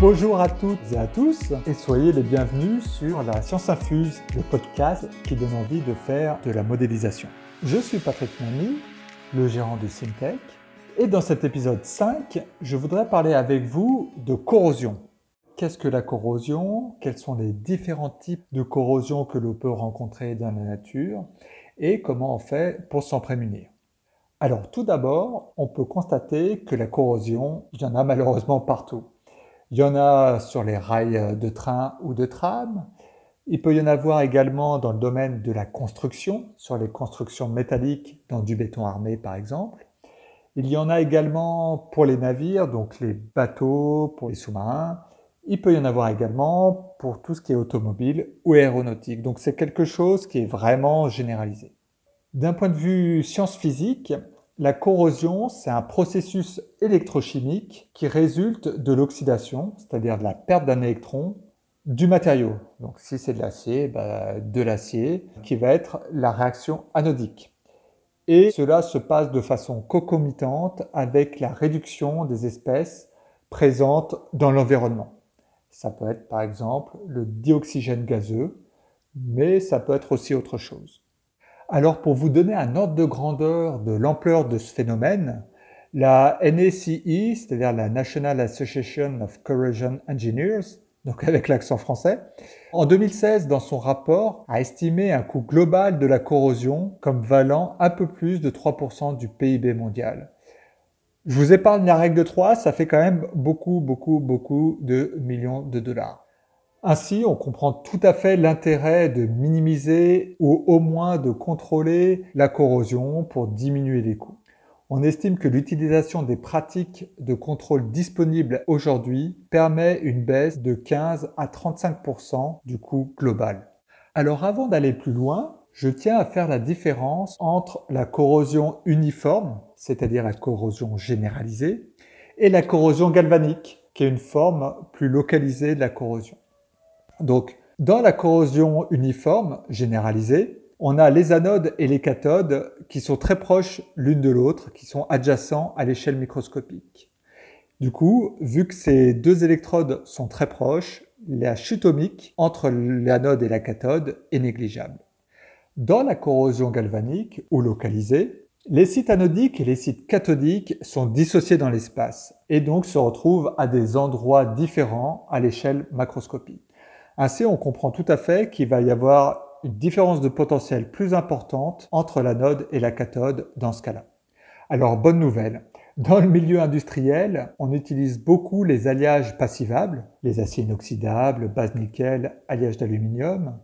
Bonjour à toutes et à tous et soyez les bienvenus sur la Science Infuse, le podcast qui donne envie de faire de la modélisation. Je suis Patrick Nani, le gérant de Syntech et dans cet épisode 5, je voudrais parler avec vous de corrosion. Qu'est-ce que la corrosion? Quels sont les différents types de corrosion que l'on peut rencontrer dans la nature? Et comment on fait pour s'en prémunir? Alors tout d'abord, on peut constater que la corrosion, il y en a malheureusement partout. Il y en a sur les rails de train ou de tram. Il peut y en avoir également dans le domaine de la construction, sur les constructions métalliques dans du béton armé par exemple. Il y en a également pour les navires, donc les bateaux, pour les sous-marins. Il peut y en avoir également pour tout ce qui est automobile ou aéronautique. Donc c'est quelque chose qui est vraiment généralisé. D'un point de vue science physique, la corrosion, c'est un processus électrochimique qui résulte de l'oxydation, c'est-à-dire de la perte d'un électron du matériau. Donc si c'est de l'acier, bah, de l'acier, qui va être la réaction anodique. Et cela se passe de façon concomitante avec la réduction des espèces présentes dans l'environnement. Ça peut être par exemple le dioxygène gazeux, mais ça peut être aussi autre chose. Alors pour vous donner un ordre de grandeur de l'ampleur de ce phénomène, la NACE, c'est-à-dire la National Association of Corrosion Engineers, donc avec l'accent français, en 2016, dans son rapport, a estimé un coût global de la corrosion comme valant un peu plus de 3% du PIB mondial. Je vous épargne la règle de 3, ça fait quand même beaucoup, beaucoup, beaucoup de millions de dollars. Ainsi, on comprend tout à fait l'intérêt de minimiser ou au moins de contrôler la corrosion pour diminuer les coûts. On estime que l'utilisation des pratiques de contrôle disponibles aujourd'hui permet une baisse de 15 à 35% du coût global. Alors avant d'aller plus loin, je tiens à faire la différence entre la corrosion uniforme, c'est-à-dire la corrosion généralisée, et la corrosion galvanique, qui est une forme plus localisée de la corrosion. Donc, dans la corrosion uniforme généralisée, on a les anodes et les cathodes qui sont très proches l'une de l'autre, qui sont adjacents à l'échelle microscopique. Du coup, vu que ces deux électrodes sont très proches, la chute ohmique entre l'anode et la cathode est négligeable. Dans la corrosion galvanique ou localisée, les sites anodiques et les sites cathodiques sont dissociés dans l'espace et donc se retrouvent à des endroits différents à l'échelle macroscopique. Ainsi, on comprend tout à fait qu'il va y avoir une différence de potentiel plus importante entre l'anode et la cathode dans ce cas-là. Alors, bonne nouvelle. Dans le milieu industriel, on utilise beaucoup les alliages passivables, les aciers inoxydables, base nickel, alliage d'aluminium,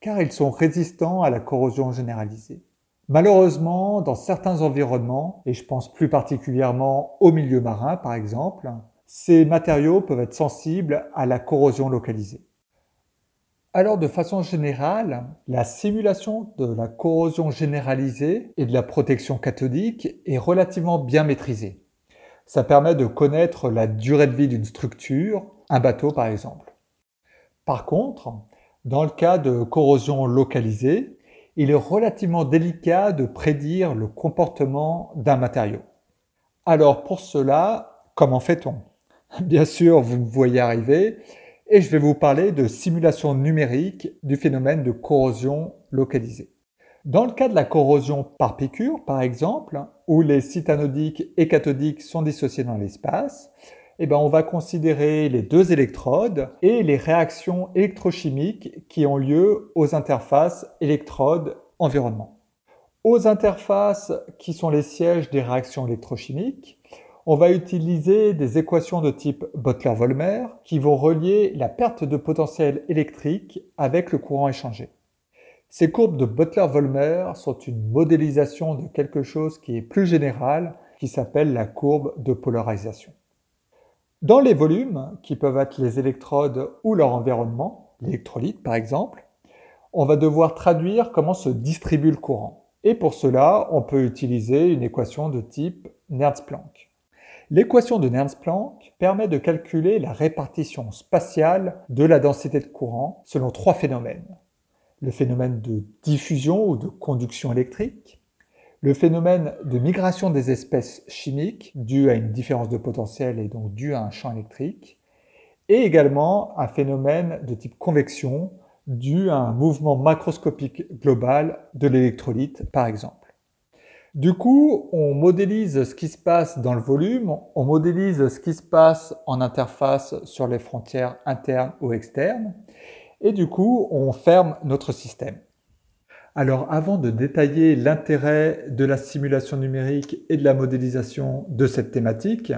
car ils sont résistants à la corrosion généralisée. Malheureusement, dans certains environnements, et je pense plus particulièrement au milieu marin par exemple, ces matériaux peuvent être sensibles à la corrosion localisée. Alors de façon générale, la simulation de la corrosion généralisée et de la protection cathodique est relativement bien maîtrisée. Ça permet de connaître la durée de vie d'une structure, un bateau par exemple. Par contre, dans le cas de corrosion localisée, il est relativement délicat de prédire le comportement d'un matériau. Alors pour cela, comment fait-on? Bien sûr, vous me voyez arriver, et je vais vous parler de simulation numérique du phénomène de corrosion localisée. Dans le cas de la corrosion par piqûre, par exemple, où les sites anodiques et cathodiques sont dissociés dans l'espace, eh ben, on va considérer les deux électrodes et les réactions électrochimiques qui ont lieu aux interfaces électrode-environnement. Aux interfaces qui sont les sièges des réactions électrochimiques, on va utiliser des équations de type Butler-Volmer qui vont relier la perte de potentiel électrique avec le courant échangé. Ces courbes de Butler-Volmer sont une modélisation de quelque chose qui est plus général, qui s'appelle la courbe de polarisation. Dans les volumes, qui peuvent être les électrodes ou leur environnement, l'électrolyte par exemple, on va devoir traduire comment se distribue le courant. Et pour cela, on peut utiliser une équation de type Nernst-Planck. L'équation de Nernst-Planck permet de calculer la répartition spatiale de la densité de courant selon trois phénomènes. Le phénomène de diffusion ou de conduction électrique, le phénomène de migration des espèces chimiques dû à une différence de potentiel et donc dû à un champ électrique, et également un phénomène de type convection dû à un mouvement macroscopique global de l'électrolyte par exemple. Du coup, on modélise ce qui se passe dans le volume, on modélise ce qui se passe en interface sur les frontières internes ou externes, et du coup, on ferme notre système. Alors avant de détailler l'intérêt de la simulation numérique et de la modélisation de cette thématique,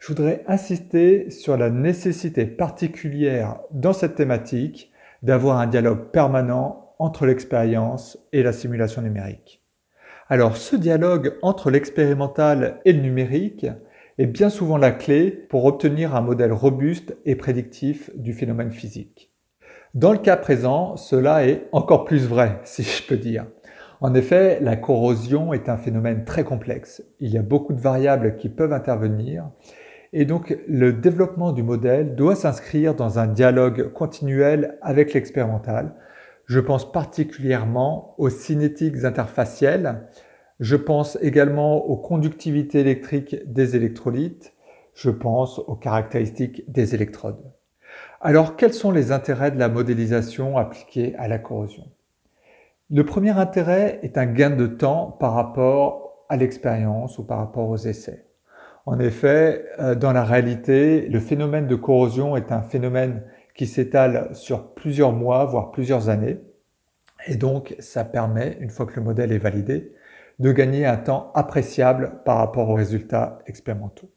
je voudrais insister sur la nécessité particulière dans cette thématique d'avoir un dialogue permanent entre l'expérience et la simulation numérique. Alors ce dialogue entre l'expérimental et le numérique est bien souvent la clé pour obtenir un modèle robuste et prédictif du phénomène physique. Dans le cas présent, cela est encore plus vrai, si je peux dire. En effet, la corrosion est un phénomène très complexe. Il y a beaucoup de variables qui peuvent intervenir et donc le développement du modèle doit s'inscrire dans un dialogue continuel avec l'expérimental. Je pense particulièrement aux cinétiques interfacielles. Je pense également aux conductivités électriques des électrolytes. Je pense aux caractéristiques des électrodes. Alors quels sont les intérêts de la modélisation appliquée à la corrosion? Le premier intérêt est un gain de temps par rapport à l'expérience ou par rapport aux essais. En effet, euh, dans la réalité, le phénomène de corrosion est un phénomène qui s'étale sur plusieurs mois, voire plusieurs années. Et donc, ça permet, une fois que le modèle est validé, de gagner un temps appréciable par rapport aux résultats expérimentaux.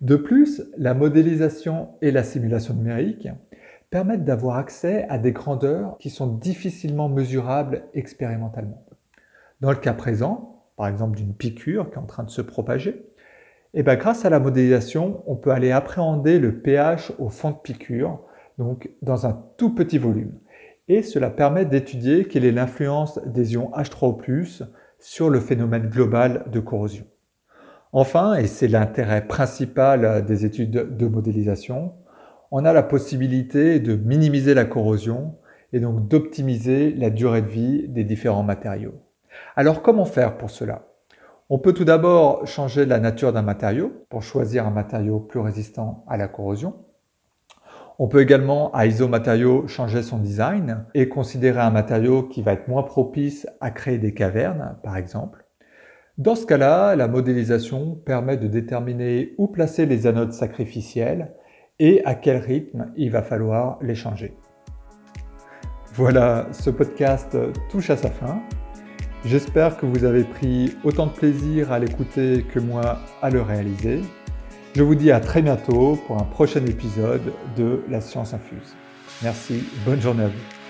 De plus, la modélisation et la simulation numérique permettent d'avoir accès à des grandeurs qui sont difficilement mesurables expérimentalement. Dans le cas présent, par exemple d'une piqûre qui est en train de se propager, et eh bien, grâce à la modélisation, on peut aller appréhender le pH au fond de piqûre, donc dans un tout petit volume. Et cela permet d'étudier quelle est l'influence des ions H3O+, sur le phénomène global de corrosion. Enfin, et c'est l'intérêt principal des études de modélisation, on a la possibilité de minimiser la corrosion et donc d'optimiser la durée de vie des différents matériaux. Alors comment faire pour cela? On peut tout d'abord changer la nature d'un matériau pour choisir un matériau plus résistant à la corrosion. On peut également, à isomatériaux, changer son design et considérer un matériau qui va être moins propice à créer des cavernes, par exemple. Dans ce cas-là, la modélisation permet de déterminer où placer les anodes sacrificielles et à quel rythme il va falloir les changer. Voilà, ce podcast touche à sa fin. J'espère que vous avez pris autant de plaisir à l'écouter que moi à le réaliser. Je vous dis à très bientôt pour un prochain épisode de La Science Infuse. Merci, bonne journée à vous.